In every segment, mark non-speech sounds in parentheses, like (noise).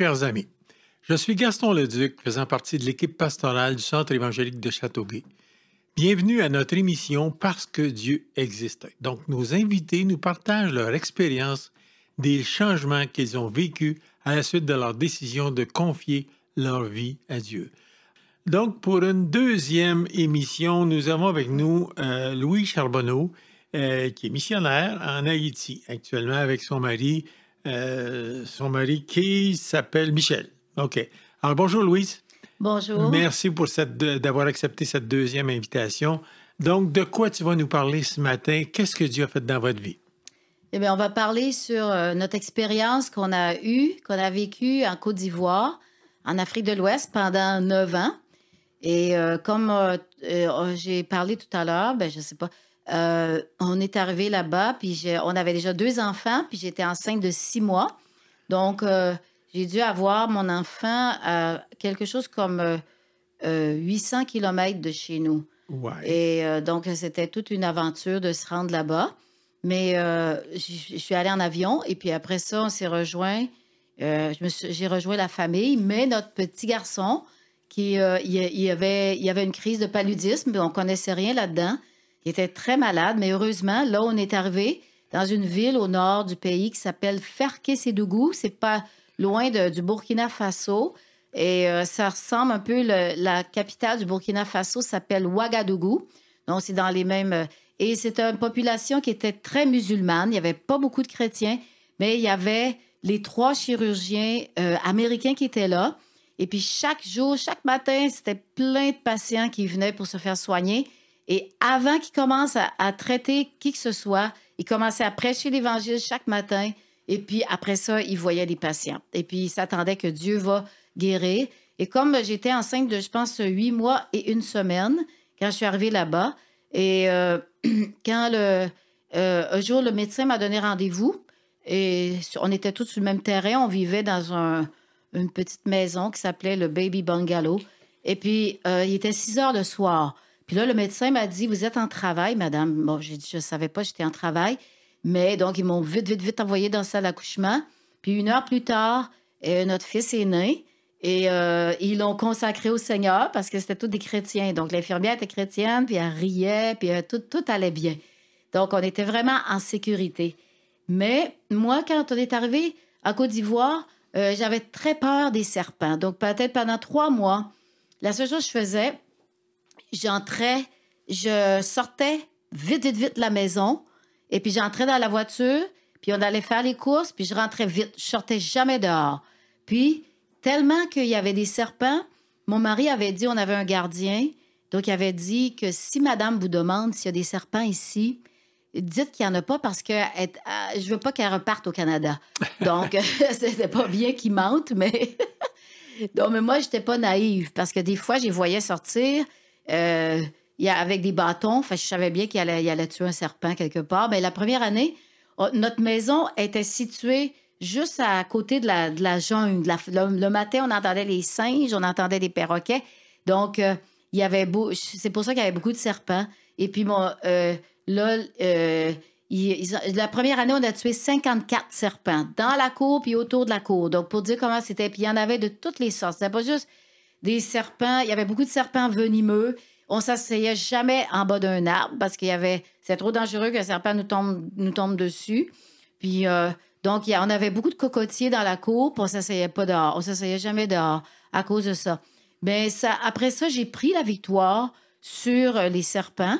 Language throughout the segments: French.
Chers amis. Je suis Gaston Leduc, faisant partie de l'équipe pastorale du Centre évangélique de Châteauguay. Bienvenue à notre émission Parce que Dieu existait. Donc, nos invités nous partagent leur expérience des changements qu'ils ont vécus à la suite de leur décision de confier leur vie à Dieu. Donc, pour une deuxième émission, nous avons avec nous euh, Louis Charbonneau, euh, qui est missionnaire en Haïti actuellement avec son mari, euh, son mari qui s'appelle Michel. OK. Alors, bonjour Louise. Bonjour. Merci pour d'avoir accepté cette deuxième invitation. Donc, de quoi tu vas nous parler ce matin? Qu'est-ce que Dieu a fait dans votre vie? Eh bien, on va parler sur notre expérience qu'on a eue, qu'on a vécue en Côte d'Ivoire, en Afrique de l'Ouest pendant neuf ans. Et euh, comme euh, euh, j'ai parlé tout à l'heure, ben, je sais pas, on est arrivé là-bas, puis on avait déjà deux enfants, puis j'étais enceinte de six mois. Donc, j'ai dû avoir mon enfant à quelque chose comme 800 km de chez nous. Et donc, c'était toute une aventure de se rendre là-bas. Mais je suis allée en avion, et puis après ça, on s'est rejoint. j'ai rejoint la famille, mais notre petit garçon, qui euh, il, y avait, il y avait une crise de paludisme, mais on connaissait rien là-dedans. Il était très malade, mais heureusement, là, on est arrivé dans une ville au nord du pays qui s'appelle Ferke-Sédougou. C'est pas loin du Burkina Faso. Et euh, ça ressemble un peu, la capitale du Burkina Faso s'appelle Ouagadougou. Donc, c'est dans les mêmes... Euh, et c'est une population qui était très musulmane. Il n'y avait pas beaucoup de chrétiens, mais il y avait les trois chirurgiens américains qui étaient là. Et puis chaque jour, chaque matin, c'était plein de patients qui venaient pour se faire soigner. Et avant qu'ils commencent à, traiter qui que ce soit, ils commençaient à prêcher l'Évangile chaque matin. Et puis après ça, ils voyaient les patients. Et puis ils s'attendaient que Dieu va guérir. Et comme j'étais enceinte de, je pense, huit mois et une semaine quand je suis arrivée là-bas, et euh, (clears throat) quand le, euh, un jour le médecin m'a donné rendez-vous, et on était tous sur le même terrain, on vivait dans un, une petite maison qui s'appelait le Baby Bungalow. Et puis, euh, il était 6 heures le soir. Puis là, le médecin m'a dit, vous êtes en travail, madame. Bon, j'ai dit, je ne savais pas, j'étais en travail. Mais donc, ils m'ont vite, vite, vite envoyé dans la salle d'accouchement. Puis une heure plus tard, euh, notre fils est né. Et euh, ils l'ont consacré au Seigneur parce que c'était tous des chrétiens. Donc, l'infirmière était chrétienne, puis elle riait, puis tout, tout allait bien. Donc, on était vraiment en sécurité. Mais moi, quand on est arrivé à Côte d'Ivoire, euh, j'avais très peur des serpents. Donc, peut-être pendant trois mois, la seule chose que je faisais, j'entrais, je sortais vite, vite, vite de la maison, et puis j'entrais dans la voiture, puis on allait faire les courses, puis je rentrais vite. Je sortais jamais dehors. Puis, tellement qu'il y avait des serpents, mon mari avait dit, on avait un gardien, donc il avait dit que si madame vous demande s'il y a des serpents ici, dites qu'il n'y en a pas parce que je veux pas qu'elle reparte au Canada. (laughs) Donc, (laughs) c'était pas bien qu'il mente, mais. (laughs) Donc, mais moi, j'étais pas naïve parce que des fois, je les voyais sortir euh, avec des bâtons. Je savais bien qu'il allait, allait, tuer un serpent quelque part. Mais la première année, notre maison était située juste à côté de la, jungle. le, matin, on entendait les singes, on entendait des perroquets. Donc, euh, il y avait beau, c'est pour ça qu'il y avait beaucoup de serpents. Et puis, mon, euh, Là, la première année, on a tué 54 serpents dans la cour puis autour de la cour. Donc, pour dire comment c'était. Puis il y en avait de toutes les sortes. C'était pas juste des serpents. Il y avait beaucoup de serpents venimeux. On s'asseyait jamais en bas d'un arbre parce qu'il y avait. C'est trop dangereux qu'un serpent nous tombe, nous tombe dessus. Puis, euh, donc, y on avait beaucoup de cocotiers dans la cour, puis on s'asseyait pas dehors. On s'asseyait jamais dehors à cause de ça. Mais ça, après ça, j'ai pris la victoire sur les serpents.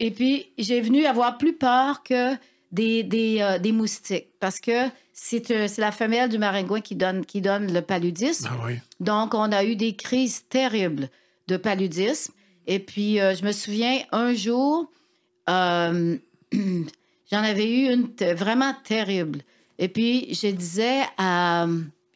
Et puis, j'ai venu avoir plus peur que des, des, euh, moustiques parce que euh, c'est la femelle du maringouin qui donne, qui donne le paludisme. Ah Donc, on a eu des crises terribles de paludisme. Et puis, euh, je me souviens, un jour, (clears throat) j'en avais eu une vraiment terrible. Et puis, je disais à,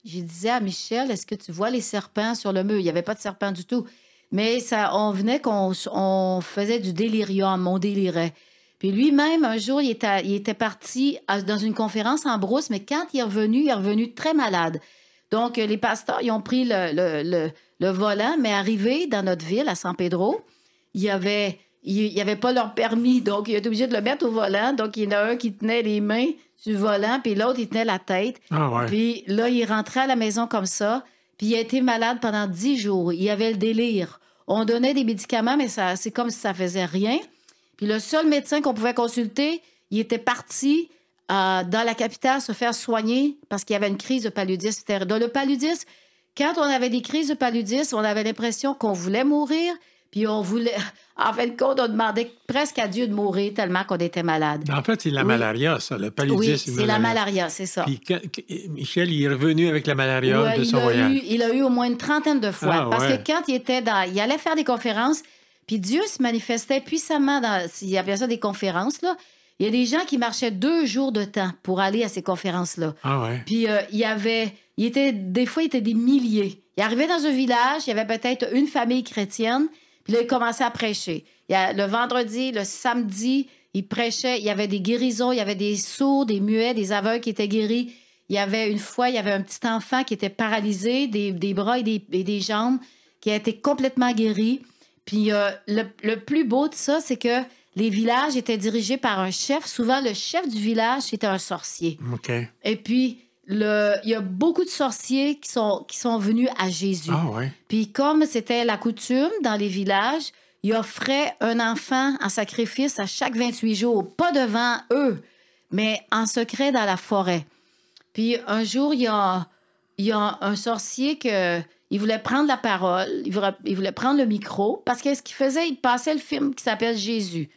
je disais à Michel, est-ce que tu vois les serpents sur le mur? Il n'y avait pas de serpents du tout. Mais ça, on venait qu'on on faisait du délirium, on délirait. Puis lui-même, un jour, il était, il était parti dans une conférence en brousse, mais quand il est revenu, il est revenu très malade. Donc, les pasteurs, ils ont pris le, le, le, volant, mais arrivé dans notre ville, à San Pedro, il y avait il n'y avait pas leur permis, donc il était obligé de le mettre au volant. Donc, il y en a un qui tenait les mains sur le volant, puis l'autre, il tenait la tête. Ah ouais. Puis là, il rentrait à la maison comme ça, puis il a été malade pendant dix jours. Il avait le délire. On donnait des médicaments, mais ça, c'est comme si ça faisait rien. Puis le seul médecin qu'on pouvait consulter, il était parti euh, dans la capitale se faire soigner parce qu'il y avait une crise de paludisme. Dans le paludisme, quand on avait des crises de paludisme, on avait l'impression qu'on voulait mourir, puis on voulait... (laughs) En fin de compte, on demandait presque à Dieu de mourir tellement qu'on était malade. En fait, c'est la Oui. malaria, ça, le paludisme. Oui, c'est la malaria, c'est ça. Puis quand- que- Michel, il est revenu avec la malaria Ouais, de son voyage. eu, il a eu au moins une trentaine de fois. Ah, parce ouais. que quand il était dans. Il allait faire des conférences, puis Dieu se manifestait puissamment dans. Il appelait ça des conférences, là. Il y a des gens qui marchaient deux jours de temps pour aller à ces conférences-là. Ah ouais. Puis euh, il y avait. Il était, des fois, il était des milliers. Il arrivait dans un village, il y avait peut-être une famille chrétienne, puis là, il commençait à prêcher. Il y a, le vendredi, le samedi, il prêchait. Il y avait des guérisons, il y avait des sourds, des muets, des aveugles qui étaient guéris. Il y avait une fois, il y avait un petit enfant qui était paralysé, des, des bras et des, et des jambes, qui a été complètement guéri. Puis euh, le, le plus beau de ça, c'est que les villages étaient dirigés par un chef. Souvent, le chef du village, c'était un sorcier. OK. Et puis, le, il y a beaucoup de sorciers qui sont, qui sont venus à Jésus. Ah ouais. Puis, comme c'était la coutume dans les villages, il offrait un enfant en sacrifice à chaque 28 jours, pas devant eux, mais en secret dans la forêt. Puis, un jour, il y a, il y a un sorcier que. Il voulait prendre la parole, il voulait, il voulait prendre le micro, parce que ce qu'il faisait, il passait le film qui s'appelle Jésus.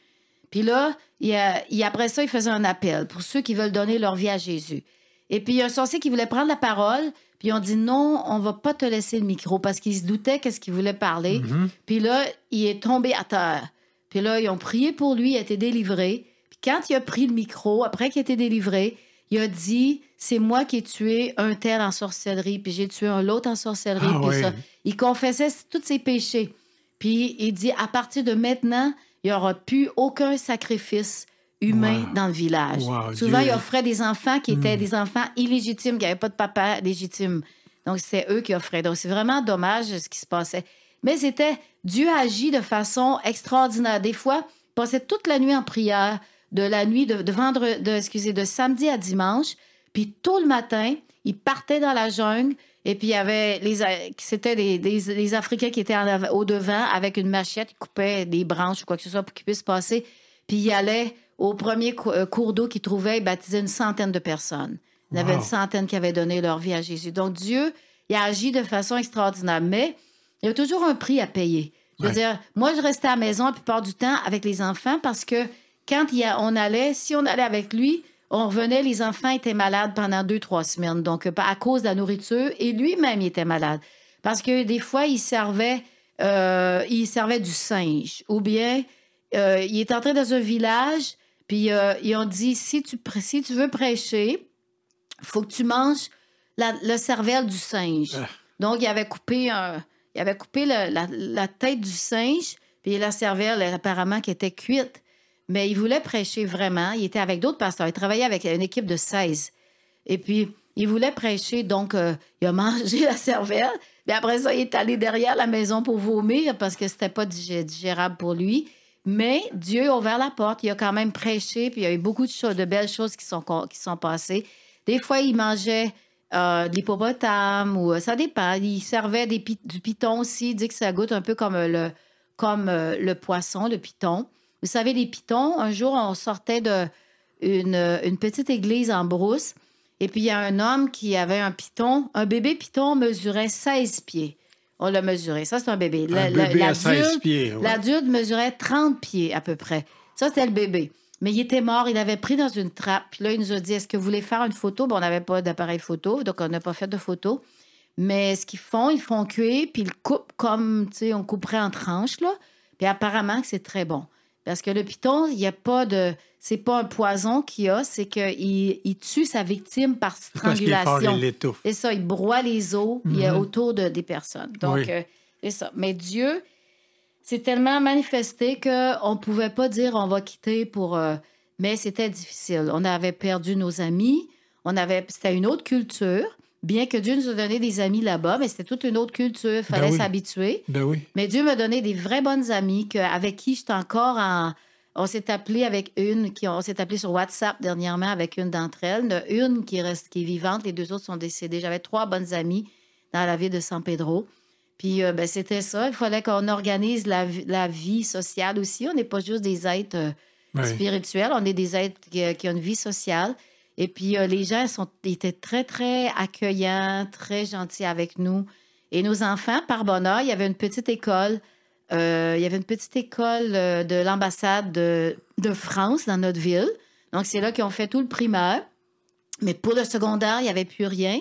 Puis là, il, il- après ça, il faisait un appel pour ceux qui veulent donner leur vie à Jésus. Et puis, il y a un sorcier qui voulait prendre la parole, puis on dit non, on va pas te laisser le micro parce qu'il se doutait qu'est-ce qu'il voulait parler. Mhm. Puis là, il est tombé à terre. Puis là, ils ont prié pour lui, il a été délivré. Puis quand il a pris le micro, après qu'il a été délivré, il a dit C'est moi qui ai tué un tel en sorcellerie, puis j'ai tué un autre en sorcellerie, Ah puis ça. Il confessait tous ses péchés. Puis il dit À partir de maintenant, il n'y aura plus aucun sacrifice humain Wow. dans le village. Wow, Souvent, Dieu- il offrait des enfants qui étaient Hmm. des enfants illégitimes, qui n'avaient pas de papa légitime. Donc, c'était eux qui offraient. Donc, c'est vraiment dommage ce qui se passait. Mais c'était Dieu agit de façon extraordinaire. Des fois, il passait toute la nuit en prière, de la nuit de, de vendre, de, excusez, de samedi à dimanche. Puis tôt le matin, il partait dans la jungle. Et puis, il y avait les, c'était des, des- des Africains qui étaient en au devant avec une machette, ils coupaient des branches ou quoi que ce soit pour qu'ils puissent passer. Puis, il allait au premier euh, cours d'eau qu'il trouvait, il baptisait une centaine de personnes. Il y avait une centaine qui avaient donné leur vie à Jésus. Donc, Dieu, il a agi de façon extraordinaire. Mais il y a toujours un prix à payer. Je veux Ouais. dire, moi, je restais à la maison la plupart du temps avec les enfants parce que quand il y a- on allait, si on allait avec lui, on revenait, les enfants étaient malades pendant deux, trois semaines. Donc, euh, à cause de la nourriture, et lui-même, il était malade. Parce que des fois, il servait, euh, il servait du singe. Ou bien, euh, il est entré dans un village, puis euh, ils ont dit si tu, pr- si tu veux prêcher, faut que tu manges la- le cervelle du singe. Ah. Donc, il avait coupé, un, il avait coupé le- la, la tête du singe, puis la cervelle, apparemment, qui était cuite. Mais il voulait prêcher vraiment. Il était avec d'autres pasteurs. Il travaillait avec une équipe de 16. Et puis, il voulait prêcher, donc euh, il a (laughs) mangé la cervelle. Mais après ça, il est allé derrière la maison pour vomir parce que c'était pas digé- digérable pour lui. Mais Dieu a ouvert la porte. Il a quand même prêché, puis il y a eu beaucoup de, choses, de belles choses qui sont, sont passées. Des fois, il mangeait euh, de l'hippopotame ou euh, ça dépend. Il servait du piton aussi. Il dit que ça goûte un peu comme le, euh, le poisson, le piton. Vous savez, les pitons, un jour, on sortait de une, une petite église en brousse. Et puis, il y a un homme qui avait un piton. Un bébé piton mesurait 16 pieds. On l'a mesuré. Ça, c'est un bébé. Un Le- le- bébé à 16 l'adulte- pieds. ouais. L'adulte mesurait 30 pieds à peu près. Ça, c'était le bébé. Mais il était mort, il avait pris dans une trappe. Puis là, il nous a dit Est-ce que vous voulez faire une photo? Bon, On n'avait pas d'appareil photo, donc on n'a pas fait de photo. Mais ce qu'ils font, ils font cuire, puis ils coupent comme, tu sais, on couperait en tranches, là. Puis apparemment que c'est très bon. Parce que le piton, il n'y a pas de. C'est pas un poison qu'il a, c'est qu'il il tue sa victime par (laughs) C'est strangulation. il. C'est ça, il broie les os il y a Mhm. autour de, des personnes. Donc, Oui. euh, c'est ça. Mais Dieu s'est tellement manifesté qu'on ne pouvait pas dire on va quitter pour. euh, mais c'était difficile. On avait perdu nos amis, on avait, c'était une autre culture. Bien que Dieu nous a donné des amis là-bas, mais c'était toute une autre culture, il fallait Ben oui. s'habituer. Ben oui. Mais Dieu m'a donné des vraies bonnes amies que, avec qui je suis encore en. On s'est appelé avec une, qui, on s'est appelé sur WhatsApp dernièrement avec une d'entre elles. Il y en a une qui reste, qui est vivante, les deux autres sont décédées. J'avais trois bonnes amies dans la ville de San Pedro. Puis euh, ben, c'était ça. Il fallait qu'on organise la, vi- la vie sociale aussi. On n'est pas juste des êtres euh, spirituels, on est des êtres qui, qui ont une vie sociale. Et puis euh, les gens sont, étaient très, très accueillants, très gentils avec nous. Et nos enfants, par bonheur, il y avait une petite école. euh, il y avait une petite école euh, de l'ambassade de, de France dans notre ville. Donc, c'est là qu'ils ont fait tout le primaire. Mais pour le secondaire, il n'y avait plus rien.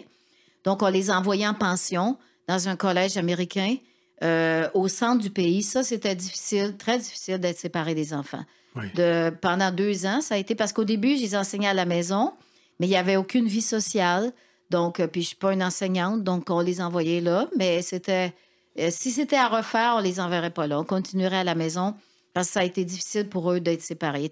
Donc, on les envoyait en pension dans un collège américain euh, au centre du pays. Ça, c'était difficile, très difficile d'être séparé des enfants. Oui. De, pendant deux ans, ça a été parce qu'au début, je les enseignais à la maison, mais il n'y avait aucune vie sociale. Donc, euh, puis je ne suis pas une enseignante, donc on les envoyait là. Mais c'était. euh, si c'était à refaire, on les enverrait pas là. On continuerait à la maison parce que ça a été difficile pour eux d'être séparés.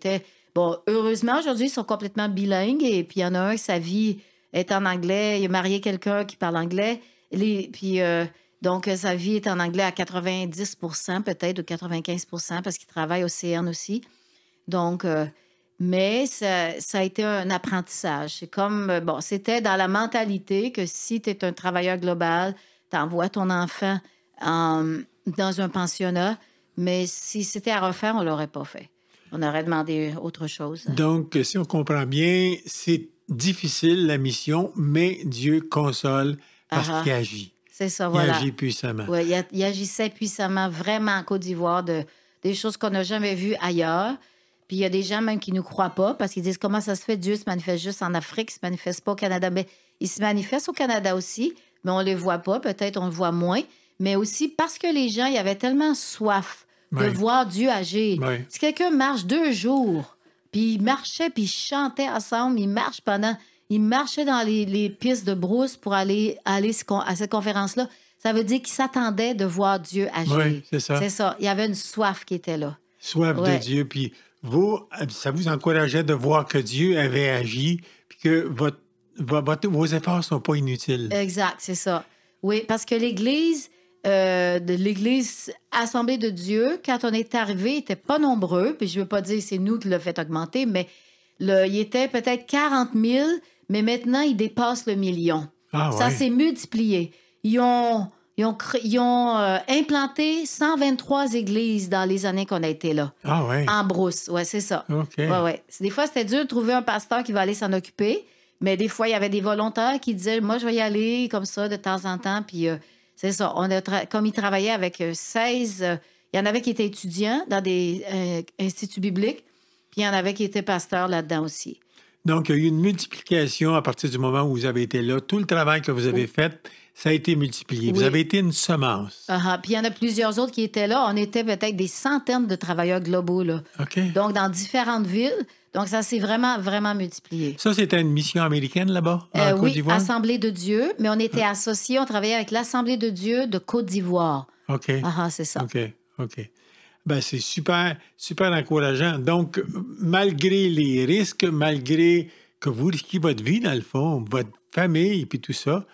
Bon, heureusement, aujourd'hui, ils sont complètement bilingues et puis il y en a un, sa vie est en anglais. Il a marié quelqu'un qui parle anglais. Puis, euh, donc, sa vie est en anglais à 90 peut-être ou 95 parce qu'il travaille au CN aussi. Donc, mais ça, ça a été un apprentissage. C'est comme, euh, bon, c'était dans la mentalité que si tu es un travailleur global, tu envoies ton enfant en- dans un pensionnat, mais si c'était à refaire, on l'aurait pas fait. On aurait demandé autre chose. Donc, si on comprend bien, c'est difficile la mission, mais Dieu console parce qu'il agit. C'est ça, Il voilà. agit puissamment. Ouais, il, il agissait puissamment vraiment en Côte d'Ivoire de des choses qu'on n'a jamais vues ailleurs. Puis il y a des gens même qui ne nous croient pas parce qu'ils disent comment ça se fait, Dieu se manifeste juste en Afrique, il se manifeste pas au Canada. Mais il se manifeste au Canada aussi, mais on ne le voit pas, peut-être on le voit moins. Mais aussi parce que les gens, il y avait tellement soif de voir Dieu agir. Si quelqu'un marche deux jours, puis il marchait, puis ils chantaient ensemble, ils marchent pendant... Ils marchaient dans les, les pistes de brousse pour aller, aller à cette conférence-là. Ça veut dire qu'ils s'attendaient de voir Dieu agir. Oui, c'est ça. C'est ça. Il y avait une soif qui était là. Soif de. Dieu. Puis vous, ça vous encourageait de voir que Dieu avait agi, puis que votre, vo- votre- vos efforts ne sont pas inutiles. Exact, c'est ça. Oui, parce que l'Église, euh, de l'Église Assemblée de Dieu, quand on est arrivé, n'était pas nombreux. Puis je ne veux pas dire que c'est nous qui l'a fait augmenter, mais le, il était peut-être 40 000, mais maintenant, il dépasse le million. Ah Ça ouais. s'est multiplié. Ils ont, ils ont, cré- ils ont euh, implanté 123 églises dans les années qu'on a été là, Ah ouais. en brousse. Oui, c'est ça. OK. Ouais, ouais. Des fois, c'était dur de trouver un pasteur qui va aller s'en occuper, mais des fois, il y avait des volontaires qui disaient Moi, je vais y aller comme ça de temps en temps. Puis euh, c'est ça. On a tra- Comme ils travaillaient avec euh, 16, euh, il y en avait qui étaient étudiants dans des instituts bibliques, puis il y en avait qui étaient pasteurs là-dedans aussi. Donc, il y a eu une multiplication à partir du moment où vous avez été là. Tout le travail que vous avez fait, ça a été multiplié. Vous avez été une semence. Ah, ah. Puis il y en a plusieurs autres qui étaient là. On était peut-être des centaines de travailleurs globaux, là. OK. Donc, dans différentes villes. Donc, ça s'est vraiment, vraiment multiplié. Ça, c'était une mission américaine là-bas, en Euh, Côte oui, d'Ivoire? Assemblée de Dieu, mais on était associés, on travaillait avec l'Assemblée de Dieu de Côte d'Ivoire. OK. Ah, ah, c'est ça. OK. OK. Ben, c'est super, super encourageant. Donc, malgré les risques, malgré que vous risquiez votre vie, dans le fond, votre famille puis tout ça,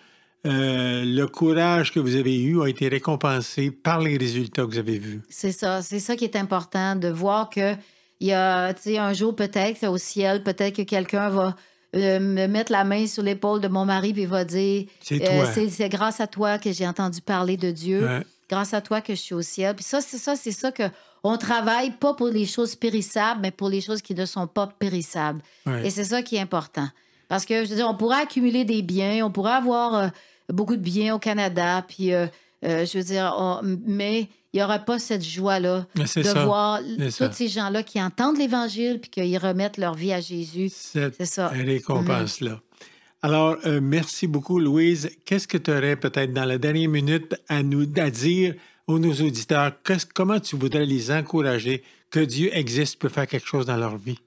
euh, le courage que vous avez eu a été récompensé par les résultats que vous avez vus. C'est ça. C'est ça qui est important, de voir que il y a, tu sais, un jour peut-être au ciel, peut-être que quelqu'un va euh, me mettre la main sur l'épaule de mon mari puis va dire C'est euh, grâce à toi que j'ai entendu parler de Dieu. Ouais. Grâce à toi que je suis au ciel. Puis ça, c'est ça, c'est ça que on travaille pas pour les choses périssables, mais pour les choses qui ne sont pas périssables. Ouais. Et c'est ça qui est important. Parce que, je veux dire, on pourrait accumuler des biens, on pourrait avoir euh, beaucoup de biens au Canada, puis, euh, euh, je veux dire, on- mais il n'y aurait pas cette joie-là de ça. voir tous ça. ces gens-là qui entendent l'Évangile, puis qu'ils remettent leur vie à Jésus. C'est ça. récompense-là. Alors, euh, merci beaucoup, Louise. Qu'est-ce que tu aurais peut-être dans la dernière minute à nous à dire aux nos auditeurs? Comment tu voudrais les encourager que Dieu existe peut faire quelque chose dans leur vie?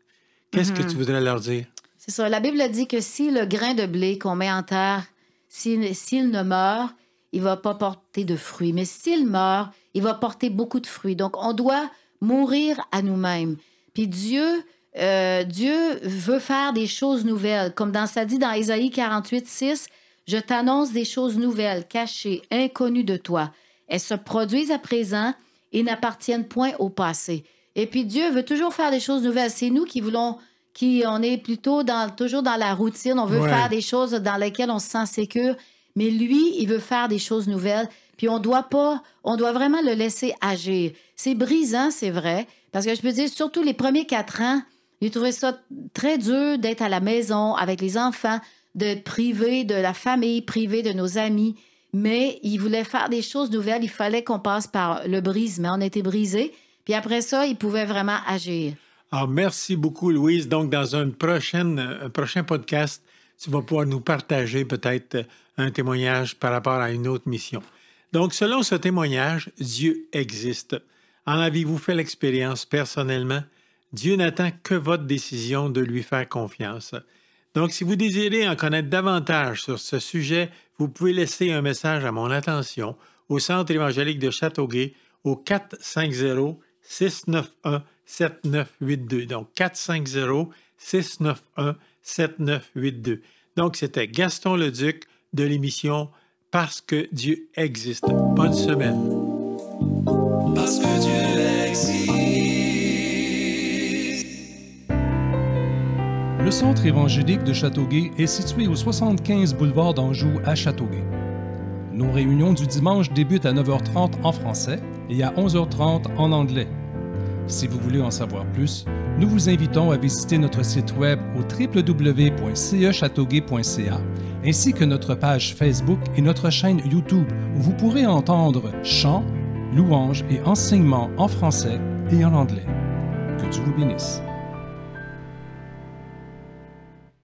Qu'est-ce que tu voudrais leur dire? C'est ça. La Bible dit que si le grain de blé qu'on met en terre, s'il s'il ne meurt, il va pas porter de fruits. Mais s'il meurt, il va porter beaucoup de fruits. Donc, on doit mourir à nous-mêmes. Puis Dieu, euh, Dieu veut faire des choses nouvelles. Comme dans ça dit dans Ésaïe 48, 6, Je t'annonce des choses nouvelles, cachées, inconnues de toi. Elles se produisent à présent et n'appartiennent point au passé. Et puis Dieu veut toujours faire des choses nouvelles. C'est nous qui voulons, qui on est plutôt dans, toujours dans la routine. On veut faire des choses dans lesquelles on se sent sécure. Mais lui, il veut faire des choses nouvelles. Puis on doit pas, on doit vraiment le laisser agir. C'est brisant, c'est vrai, parce que je peux dire, surtout les premiers quatre ans, j'ai trouvé ça très dur d'être à la maison avec les enfants, d'être privé de la famille, privé de nos amis. Mais il voulait faire des choses nouvelles. Il fallait qu'on passe par le brisement. On était brisé. Puis après ça, il pouvait vraiment agir. Alors, ah, merci beaucoup, Louise. Donc, dans un prochain podcast, tu vas pouvoir nous partager peut-être un témoignage par rapport à une autre mission. Donc, selon ce témoignage, Dieu existe. En avez-vous fait l'expérience personnellement? Dieu n'attend que votre décision de lui faire confiance. Donc, si vous désirez en connaître davantage sur ce sujet, vous pouvez laisser un message à mon attention au Centre évangélique de Châteauguay au 450-691-7982. Donc, 450-691-7982. Donc, c'était Gaston Leduc de l'émission Parce que Dieu existe. Bonne semaine. Parce que Dieu existe. Le centre évangélique de Châteauguay est situé au 75 boulevard d'Anjou à Châteauguay. Nos réunions du dimanche débutent à 9h30 en français et à 11h30 en anglais. Si vous voulez en savoir plus, nous vous invitons à visiter notre site web au www.cechâteauguay.ca ainsi que notre page Facebook et notre chaîne YouTube où vous pourrez entendre chants, louanges et enseignements en français et en anglais. Que Dieu vous bénisse.